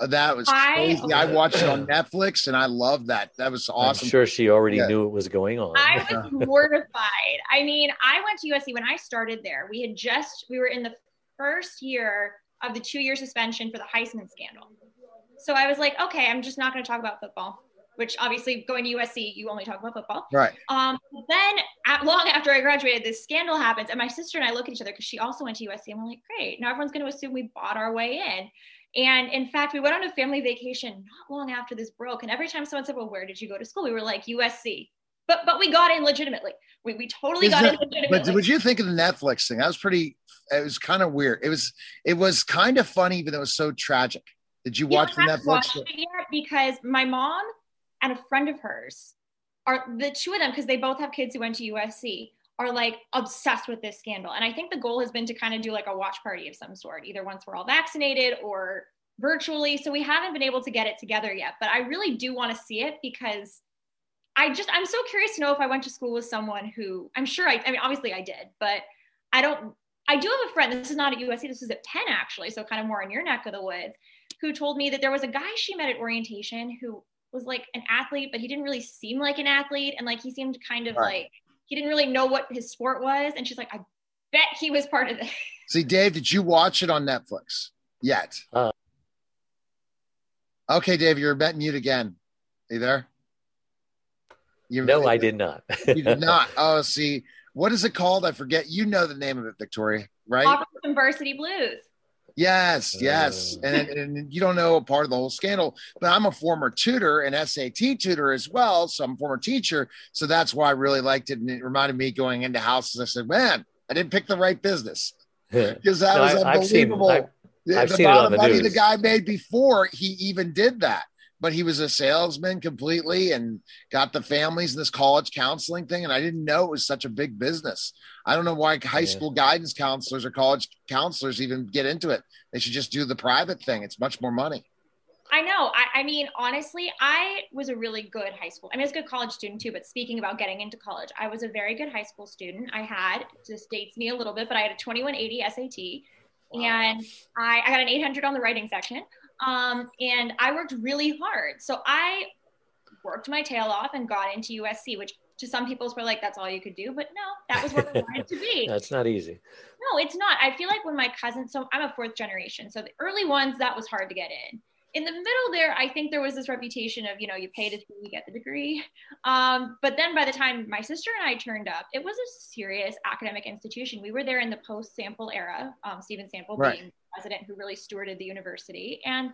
Uh, that was crazy. I, I, watched it on Netflix and I loved that. That was awesome. I'm sure she already yeah. knew it was going on. I was mortified. I mean, I went to USC when I started there. We had just we were in the first year of the two year suspension for the Heisman scandal. So I was like, okay, I'm just not going to talk about football, which obviously going to USC, you only talk about football. Right. Um, then at, long after I graduated, this scandal happens. And my sister and I look at each other because she also went to USC. And we're like, great. Now everyone's going to assume we bought our way in. And in fact, we went on a family vacation not long after this broke. And every time someone said, well, where did you go to school? We were like, USC but but we got in legitimately. We, we totally Is got in legitimately. But would you think of the Netflix thing? That was pretty. It was kind of weird. It was it was kind of funny, even though it was so tragic. Did you watch the Netflix? It yet because my mom and a friend of hers are the two of them because they both have kids who went to USC are like obsessed with this scandal. And I think the goal has been to kind of do like a watch party of some sort, either once we're all vaccinated or virtually. So we haven't been able to get it together yet, but I really do want to see it because I just I'm so curious to know if I went to school with someone who I'm sure I I mean obviously I did, but I don't I do have a friend, this is not at USC, this is at Penn actually, so kind of more in your neck of the woods, who told me that there was a guy she met at orientation who was like an athlete, but he didn't really seem like an athlete. And like he seemed kind of right. like he didn't really know what his sport was. And she's like, I bet he was part of this. See, Dave, did you watch it on Netflix yet? Uh, okay, Dave, you're bet mute again. Are you there? You, no, I did not. you did not. Oh, see, what is it called? I forget. You know the name of it, Victoria, right? Operation Varsity Blues. Yes, yes. Uh. And, and you don't know a part of the whole scandal, but I'm a former tutor and SAT tutor as well. So I'm a former teacher. So that's why I really liked it. And it reminded me going into houses. I said, man, I didn't pick the right business because that no, was I, unbelievable. I've seen, I've, I've the amount of money news. the guy made before he even did that but he was a salesman completely and got the families in this college counseling thing. And I didn't know it was such a big business. I don't know why high yeah. school guidance counselors or college counselors even get into it. They should just do the private thing. It's much more money. I know. I, I, mean, honestly, I was a really good high school. I mean, I was a good college student too. But speaking about getting into college, I was a very good high school student. I had this dates me a little bit, but I had a 2180 SAT, wow. and I, I got an 800 on the writing section. Um, and I worked really hard. So I worked my tail off and got into USC, which to some people's were like, that's all you could do. But no, that was what I wanted to be. That's not easy. No, it's not. I feel like when my cousins, so I'm a fourth generation. So the early ones, that was hard to get in. in the middle there, I think there was this reputation of, you know, you pay to you get the degree. Um, but then by the time my sister and I turned up, it was a serious academic institution. We were there in the post Sample era, um, Steven Sample right. being president who really stewarded the university. And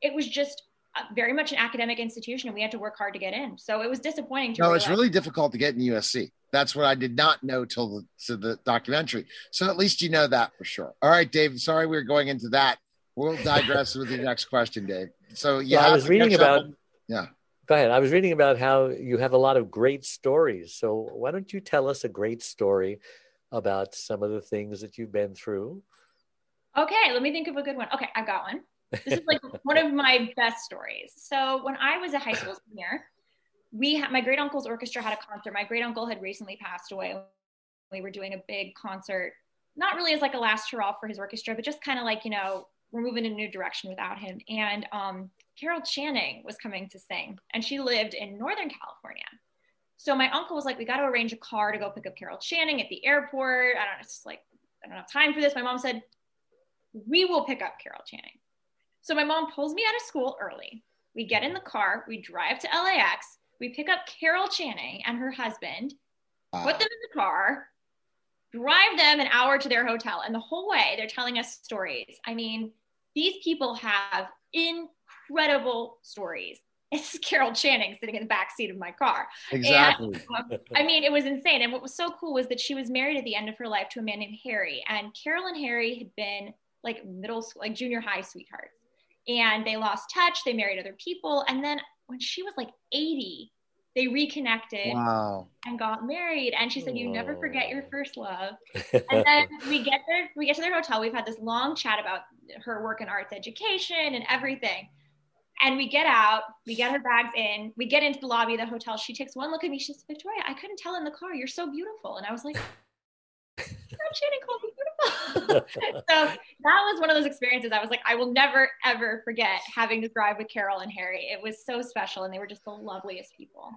it was just uh, very much an academic institution and we had to work hard to get in. So it was disappointing. no, realize. it's really difficult to get in USC. That's what I did not know till the, to the documentary. So at least you know that for sure. All right, Dave. Sorry we are going into that. We'll digress with the next question, Dave. So yeah, I was reading about. yeah. Go ahead. I was reading about how you have a lot of great stories. So why don't you tell us a great story about some of the things that you've been through? Okay, let me think of a good one. Okay, I've got one. This is like one of my best stories. So when I was a high school senior, we had my great uncle's orchestra had a concert. My great uncle had recently passed away. We were doing a big concert, not really as like a last hurrah for his orchestra, but just kind of like you know we're moving in a new direction without him. And um, Carol Channing was coming to sing, and she lived in Northern California. So my uncle was like, "We got to arrange a car to go pick up Carol Channing at the airport." I don't know, it's like I don't have time for this. My mom said, "We will pick up Carol Channing." So my mom pulls me out of school early. We get in the car, we drive to LAX, we pick up Carol Channing and her husband, uh. put them in the car, drive them an hour to their hotel. And the whole way they're telling us stories. I mean, these people have incredible stories. It's Carol Channing sitting in the back seat of my car. Exactly. And, um, I mean, it was insane. And what was so cool was that she was married at the end of her life to a man named Harry. And Carol and Harry had been like middle school, like junior high sweethearts and they lost touch. They married other people. And then when she was like 80, they reconnected wow. and got married. And she said, You never forget your first love. and then we get there, we get to their hotel. We've had this long chat about her work in arts education and everything. And we get out, we get her bags in, we get into the lobby of the hotel. She takes one look at me. She says, Victoria, I couldn't tell in the car. You're so beautiful. And I was like, called me beautiful. so that was one of those experiences I was like, I will never, ever forget having to drive with Carol and Harry. It was so special, and they were just the loveliest people.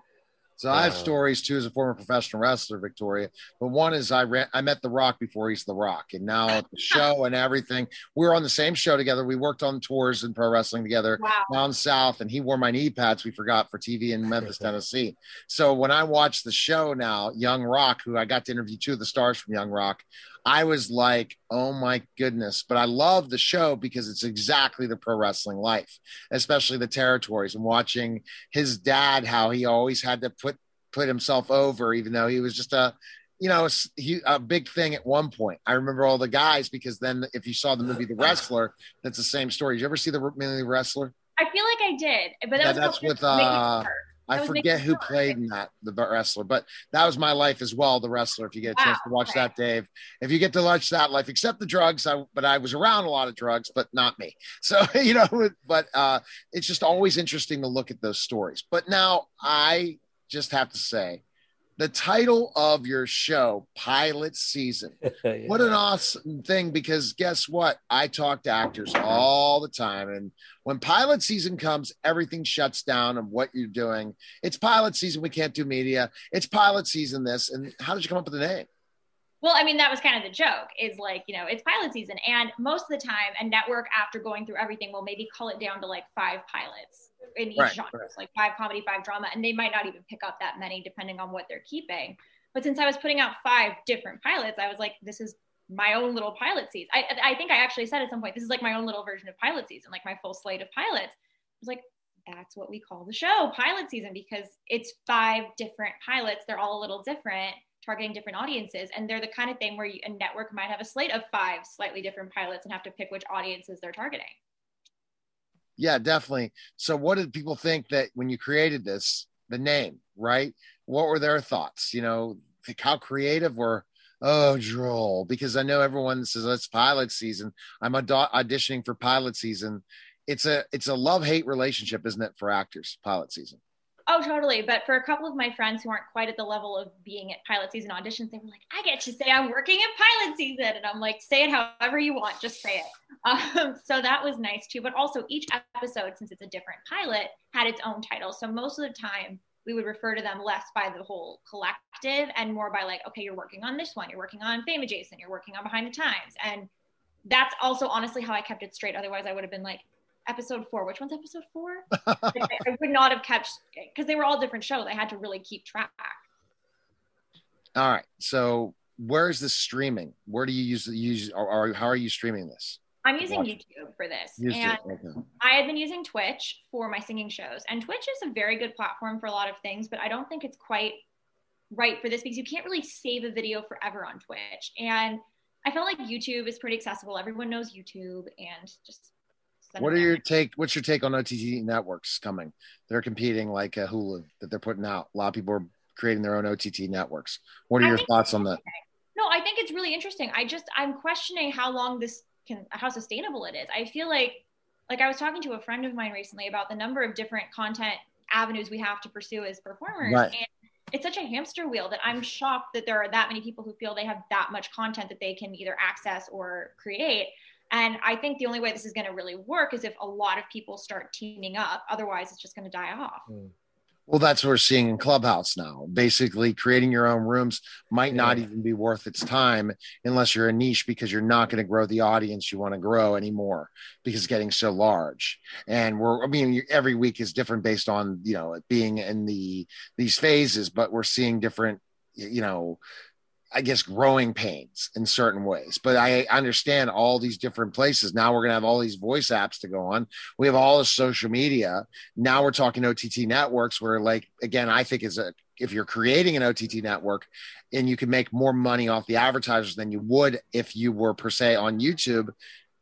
So I have stories too as a former professional wrestler, Victoria. But one is I ran, I met The Rock before he's The Rock, and now at the show and everything, we were on the same show together. We worked on tours in pro wrestling together wow. down south, and he wore my knee pads we forgot for TV in Memphis, Tennessee. So when I watch the show now, Young Rock, who I got to interview two of the stars from Young Rock, I was like, oh my goodness. But I love the show because it's exactly the pro wrestling life, especially the territories and watching his dad, how he always had to put put himself over, even though he was just a you know, he, a big thing at one point. I remember all the guys because then if you saw the movie The Wrestler, that's the same story. Did you ever see the The Wrestler? I feel like I did, but that yeah, that's with uh, I forget who played in that, the wrestler, but that was my life as well. The wrestler. If you get a wow. chance to watch okay. that, Dave, if you get to watch that life, except the drugs, I, but I was around a lot of drugs, but not me. So you know, but uh, it's just always interesting to look at those stories. But now I just have to say, the title of your show, Pilot Season. yeah. What an awesome thing because guess what? I talk to actors all the time. And when pilot season comes, everything shuts down of what you're doing. It's pilot season. We can't do media. It's pilot season, this. And how did you come up with the name? Well, I mean, that was kind of the joke is like, you know, it's pilot season. And most of the time, a network, after going through everything, will maybe call it down to like five pilots in each right, genre, right. like five comedy, five drama, and they might not even pick up that many depending on what they're keeping. But since I was putting out five different pilots, I was like, this is my own little pilot season. I, I think I actually said at some point, this is like my own little version of pilot season, like my full slate of pilots. I was like, that's what we call the show, pilot season, because it's five different pilots. They're all a little different, targeting different audiences. And they're the kind of thing where you, a network might have a slate of five slightly different pilots and have to pick which audiences they're targeting. Yeah, definitely. So, what did people think that when you created this, the name, right? What were their thoughts? You know, like how creative were oh droll? Because I know everyone says oh, it's pilot season. I'm auditioning for pilot season. It's a it's a love hate relationship, isn't it, for actors? Pilot season. Oh, totally. But for a couple of my friends who aren't quite at the level of being at pilot season auditions, they were like, I get to say I'm working at pilot season. And I'm like, say it however you want, just say it. Um, so that was nice too. But also, each episode, since it's a different pilot, had its own title. So most of the time, we would refer to them less by the whole collective and more by like, okay, you're working on this one, you're working on Fame Adjacent, you're working on Behind the Times. And that's also honestly how I kept it straight. Otherwise, I would have been like, episode four. Which one's episode four? I, I would not have kept because they were all different shows. I had to really keep track. All right. So where is this streaming? Where do you use use or, or how are you streaming this? I'm using YouTube for this. Used and. Okay. I had been using Twitch for my singing shows. And Twitch is a very good platform for a lot of things, but I don't think it's quite right for this because you can't really save a video forever on Twitch. And I felt like YouTube is pretty accessible. Everyone knows YouTube and just What are your take? What's your take on OTT networks coming? They're competing like a Hulu that they're putting out. A lot of people are creating their own OTT networks. What are I your thoughts on that? No, I think it's really interesting. I just I'm questioning how long this can how sustainable it is. I feel like like I was talking to a friend of mine recently about the number of different content avenues we have to pursue as performers Right. and it's such a hamster wheel that I'm shocked that there are that many people who feel they have that much content that they can either access or create. And I think the only way this is going to really work is if a lot of people start teaming up. Otherwise, it's just going to die off. Hmm. Well, that's what we're seeing in Clubhouse now. Basically, creating your own rooms might not even be worth its time unless you're a niche because you're not going to grow the audience you want to grow anymore because it's getting so large. And we're, I mean, every week is different based on, you know, it being in the, these phases, but we're seeing different, you know, I guess growing pains in certain ways. But I understand all these different places. Now we're going to have all these voice apps to go on. We have all this social media. Now we're talking OTT networks where like again, I think is a if you're creating an OTT network and you can make more money off the advertisers than you would if you were per se on YouTube.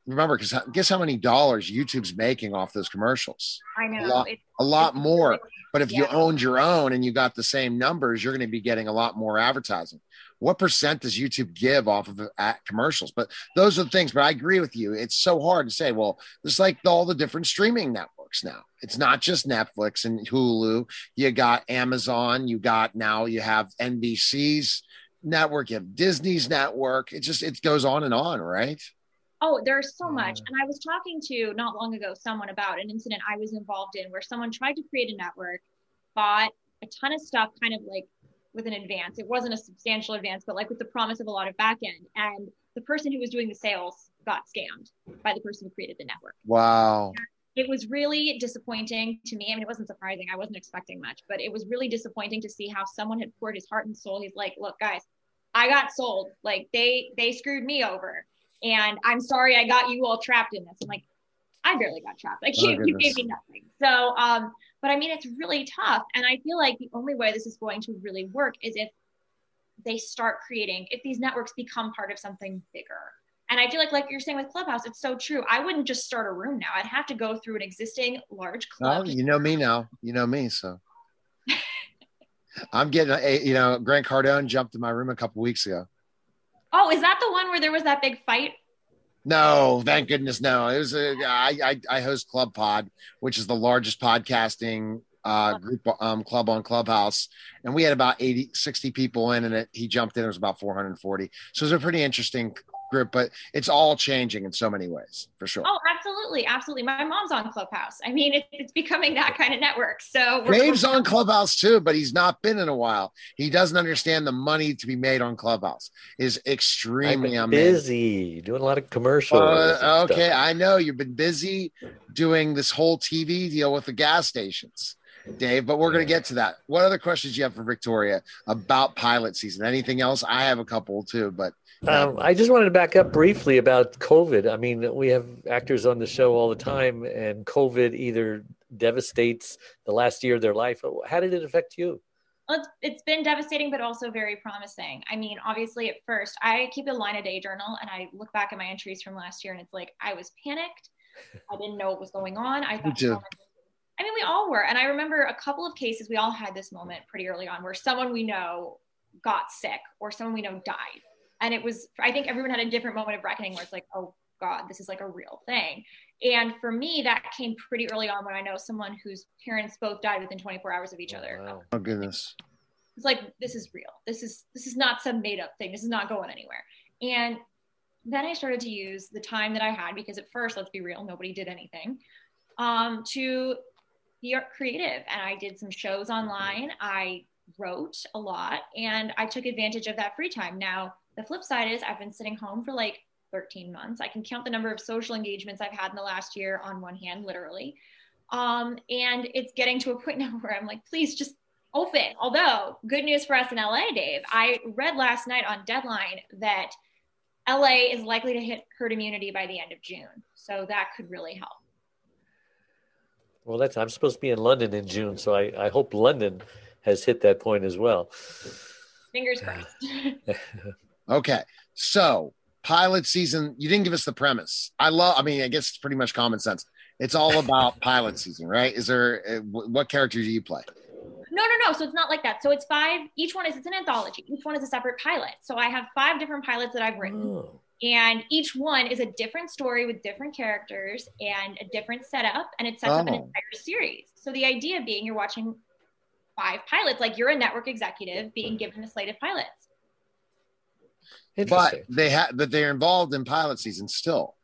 Remember, because guess how many dollars YouTube's making off those commercials? I know. A lot- A lot more. But if you owned your own and you got the same numbers, you're going to be getting a lot more advertising. What percent does YouTube give off of at commercials? But those are the things. But I agree with you. It's so hard to say. Well, it's like all the different streaming networks now. It's not just Netflix and Hulu. You got Amazon. You got now you have NBC's network. You have Disney's network. It just it goes on and on, right? Oh, there's so mm. much. And I was talking to not long ago someone about an incident I was involved in where someone tried to create a network, bought a ton of stuff kind of like with an advance. It wasn't a substantial advance, but like with the promise of a lot of back end. And the person who was doing the sales got scammed by the person who created the network. Wow. It was really disappointing to me. I mean, it wasn't surprising. I wasn't expecting much, but it was really disappointing to see how someone had poured his heart and soul. He's like, look, guys, I got sold. Like they they screwed me over. And I'm sorry I got you all trapped in this. I'm like, I barely got trapped. Like Oh, you, you gave me nothing. So um, but I mean it's really tough. And I feel like the only way this is going to really work is if they start creating, if these networks become part of something bigger. And I feel like, like you're saying with Clubhouse, it's so true. I wouldn't just start a room now. I'd have to go through an existing large Well, club. you know me now. You know me, so I'm getting a. You know, Grant Cardone jumped in my room a couple weeks ago. Oh, is that the one where there was that big fight? No, thank goodness, no. It was a. I I, I host Club Pod, which is the largest podcasting uh, group um, club on Clubhouse, and we had about 80, 60 people in, and it, he jumped in. It was about 440. So it was a pretty interesting group, but it's all changing in so many ways, for sure. Oh, absolutely, absolutely. My mom's on Clubhouse. I mean, it, it's becoming that kind of network. So we're, Dave's on Clubhouse too, but he's not been in a while. He doesn't understand the money to be made on Clubhouse. Is I've extremely been busy doing a lot of commercials. Uh, okay, stuff. I know you've been busy doing this whole TV deal with the gas stations, Dave. But we're going to get to that. What other questions do you have for Victoria about pilot season? Anything else? I have a couple too, but Um, I just wanted to back up briefly about COVID. I mean, we have actors on the show all the time, and COVID either devastates the last year of their life. How did it affect you? Well, it's, it's been devastating, but also very promising. I mean, obviously, at first, I keep a line a day journal and I look back at my entries from last year and it's like, I was panicked. I didn't know what was going on. I thought, someone- I mean, we all were. And I remember a couple of cases, we all had this moment pretty early on where someone we know got sick or someone we know died. And it was, I think everyone had a different moment of reckoning where it's like, oh God, this is like a real thing. And for me, that came pretty early on when I know someone whose parents both died within 24 hours of each other. Wow. oh goodness, It's like this is real. This is this is not some made up thing. This is not going anywhere. And then I started to use the time that I had because at first, let's be real, nobody did anything. Um, to be creative, and I did some shows online. I wrote a lot, and I took advantage of that free time. Now the flip side is I've been sitting home for like 13 months. I can count the number of social engagements I've had in the last year on one hand, literally. Um, and it's getting to a point now where I'm like, please just open. Although, good news for us in LA, Dave. I read last night on Deadline that LA is likely to hit herd immunity by the end of June. So that could really help. Well, that's I'm supposed to be in London in June, so I, I hope London has hit that point as well. Fingers crossed. okay, so pilot season. You didn't give us the premise. I love. I mean, I guess it's pretty much common sense. It's all about pilot season, right? Is there uh, what character do you play? No, no, no. So it's not like that. So it's five. Each one is it's an anthology. Each one is a separate pilot. So I have five different pilots that I've written. Oh and each one is a different story with different characters and a different setup and it sets oh. up an oh. entire series so the idea being you're watching five pilots like you're a network executive being given a slate of pilots but they have but they're involved in pilot season still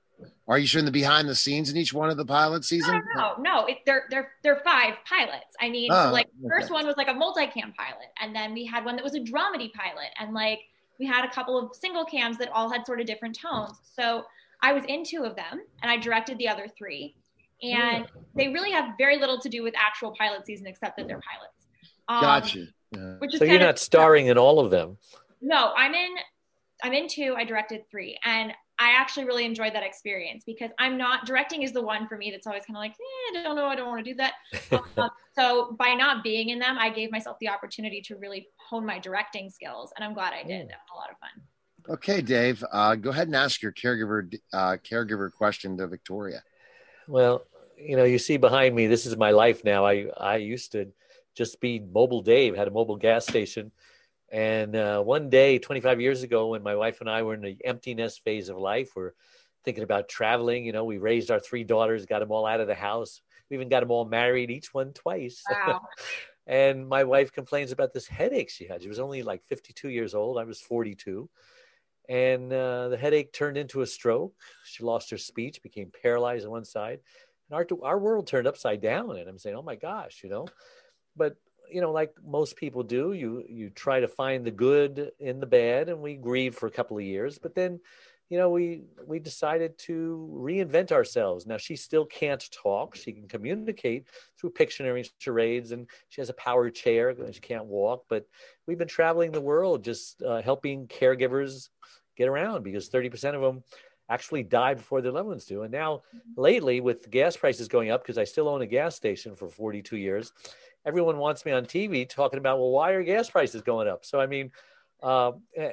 are you sure in the behind the scenes in each one of the pilot season? No, no, no. It, they're they're they're five pilots. I mean, oh, like okay. first one was like a multicam pilot, and then we had one that was a dramedy pilot, and like we had a couple of single cams that all had sort of different tones. So I was in two of them and I directed the other three. And they really have very little to do with actual pilot season except that they're pilots. Um, gotcha. Yeah. Which is so you're not of, starring in all of them. No, I'm in I'm in two, I directed three. And I actually really enjoyed that experience because I'm not directing is the one for me that's always kind of like, eh, I don't know, I don't want to do that. um, so by not being in them, I gave myself the opportunity to really hone my directing skills, and I'm glad I did. That was a lot of fun. Okay, Dave, uh, go ahead and ask your caregiver uh, caregiver question to Victoria. Well, you know, you see behind me, this is my life now. I I used to just be mobile Dave, had a mobile gas station and uh, one day, 25 years ago, when my wife and I were in the emptiness phase of life, we're thinking about traveling. You know, we raised our three daughters, got them all out of the house. We even got them all married, each one twice. Wow. and my wife complains about this headache she had. She was only like 52 years old. I was 42. And uh, the headache turned into a stroke. She lost her speech, became paralyzed on one side. And our, our world turned upside down. And I'm saying, oh my gosh, you know. But you know, like most people do, you you try to find the good in the bad, and we grieve for a couple of years, but then, you know, we we decided to reinvent ourselves. Now she still can't talk; she can communicate through Pictionary charades, and she has a power chair. She can't walk, but we've been traveling the world just uh, helping caregivers get around because thirty percent of them actually die before their loved ones do. And now, lately, with gas prices going up, because I still own a gas station for 42 years, everyone wants me on TV talking about, well, why are gas prices going up? So, I mean, uh,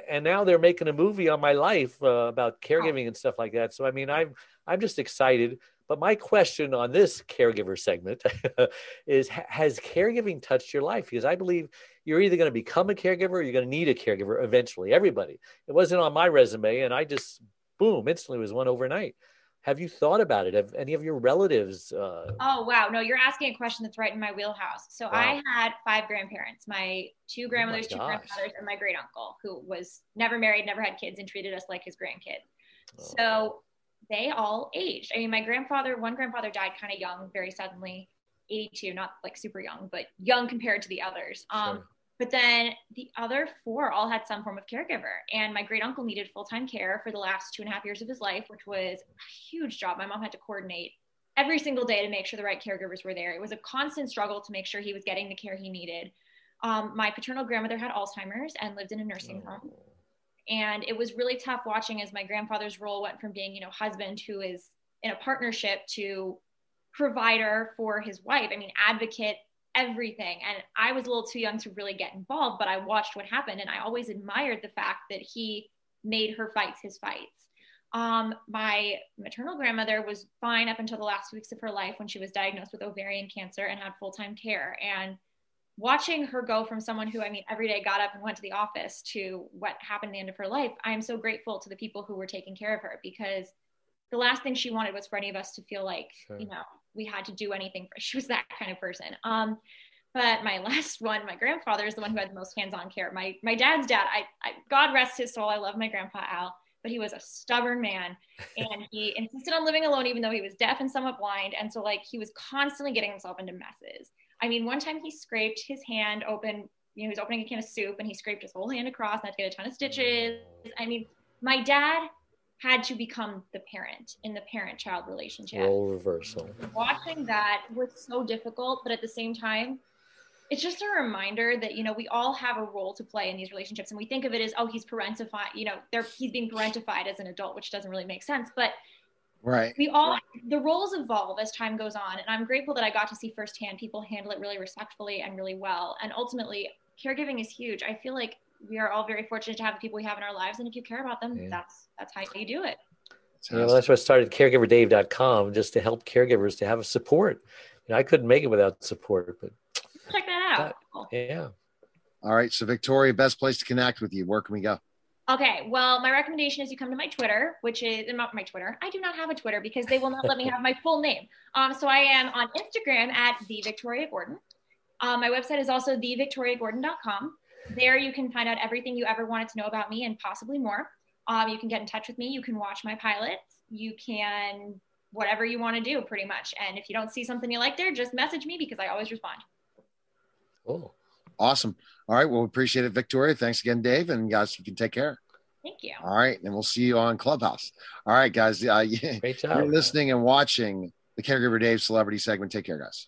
and now they're making a movie on my life uh, about caregiving and stuff like that. So, I mean, I'm I'm just excited. But my question on this caregiver segment is: Has caregiving touched your life? Because I believe you're either going to become a caregiver or you're going to need a caregiver eventually. Everybody. It wasn't on my resume, and I just boom instantly was one overnight. Have you thought about it? Have any of your relatives? Uh... Oh wow, no, you're asking a question that's right in my wheelhouse. So wow. I had five grandparents: my two grandmothers, two grandfathers, and my great uncle, who was never married, never had kids, and treated us like his grandkids. Oh. So they all aged. I mean, my grandfather, one grandfather died kind of young, very suddenly, 82, not like super young, but young compared to the others. Um, sure. But then the other four all had some form of caregiver. And my great uncle needed full time care for the last two and a half years of his life, which was a huge job. My mom had to coordinate every single day to make sure the right caregivers were there. It was a constant struggle to make sure he was getting the care he needed. Um, my paternal grandmother had Alzheimer's and lived in a nursing home. And it was really tough watching as my grandfather's role went from being, you know, husband who is in a partnership to provider for his wife. I mean, advocate, everything. And I was a little too young to really get involved, but I watched what happened and I always admired the fact that he made her fights his fights. Um, my maternal grandmother was fine up until the last weeks of her life when she was diagnosed with ovarian cancer and had full time care. And watching her go from someone who, I mean, every day got up and went to the office to what happened at the end of her life, I am so grateful to the people who were taking care of her because the last thing she wanted was for any of us to feel like, sure. you know, we had to do anything for she was that kind of person. Um but my last one my grandfather is the one who had the most hands-on care. My my dad's dad I, I god rest his soul i love my grandpa al but he was a stubborn man and he insisted on living alone even though he was deaf and somewhat blind. And so like he was constantly getting himself into messes. I mean one time he scraped his hand open you know he was opening a can of soup and he scraped his whole hand across and had to get a ton of stitches. I mean my dad had to become the parent in the parent child relationship. Role reversal. Watching that was so difficult, but at the same time, it's just a reminder that you know we all have a role to play in these relationships. And we think of it as oh he's parentified you know they're he's being parentified as an adult which doesn't really make sense. But right. we all the roles evolve as time goes on. And i'm grateful that i got to see firsthand people handle it really respectfully and really well. And ultimately caregiving is huge. I feel like we are all very fortunate to have the people we have in our lives and if you care about them yeah. that's that's how you do it yeah, well, that's why I started caregiverdave.com just to help caregivers to have a support. You know, I couldn't make it without support, but check that out. That, yeah. All right. So, Victoria, best place to connect with you. Where can we go? Okay, well, my recommendation is you come to my Twitter, which is not my Twitter. I do not have a Twitter because they will not let me have my full name. Um, so I am on Instagram at the Victoria Gordon. Um, my website is also thevictoriagordon.com. There you can find out everything you ever wanted to know about me and possibly more. Um, you can get in touch with me. You can watch my pilots. You can whatever you want to do, pretty much. And if you don't see something you like there, just message me because I always respond. Cool. Awesome. All right. Well, we appreciate it, Victoria. Thanks again, Dave. And guys, you can take care. Thank you. All right. And we'll see you on Clubhouse. All right, guys. Uh, yeah, Great job. You're listening and watching the Caregiver Dave celebrity segment. Take care, guys.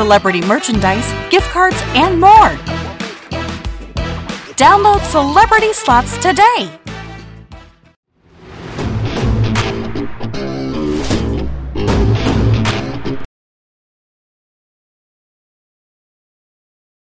celebrity merchandise, gift cards, and more. Download Celebrity Slots today.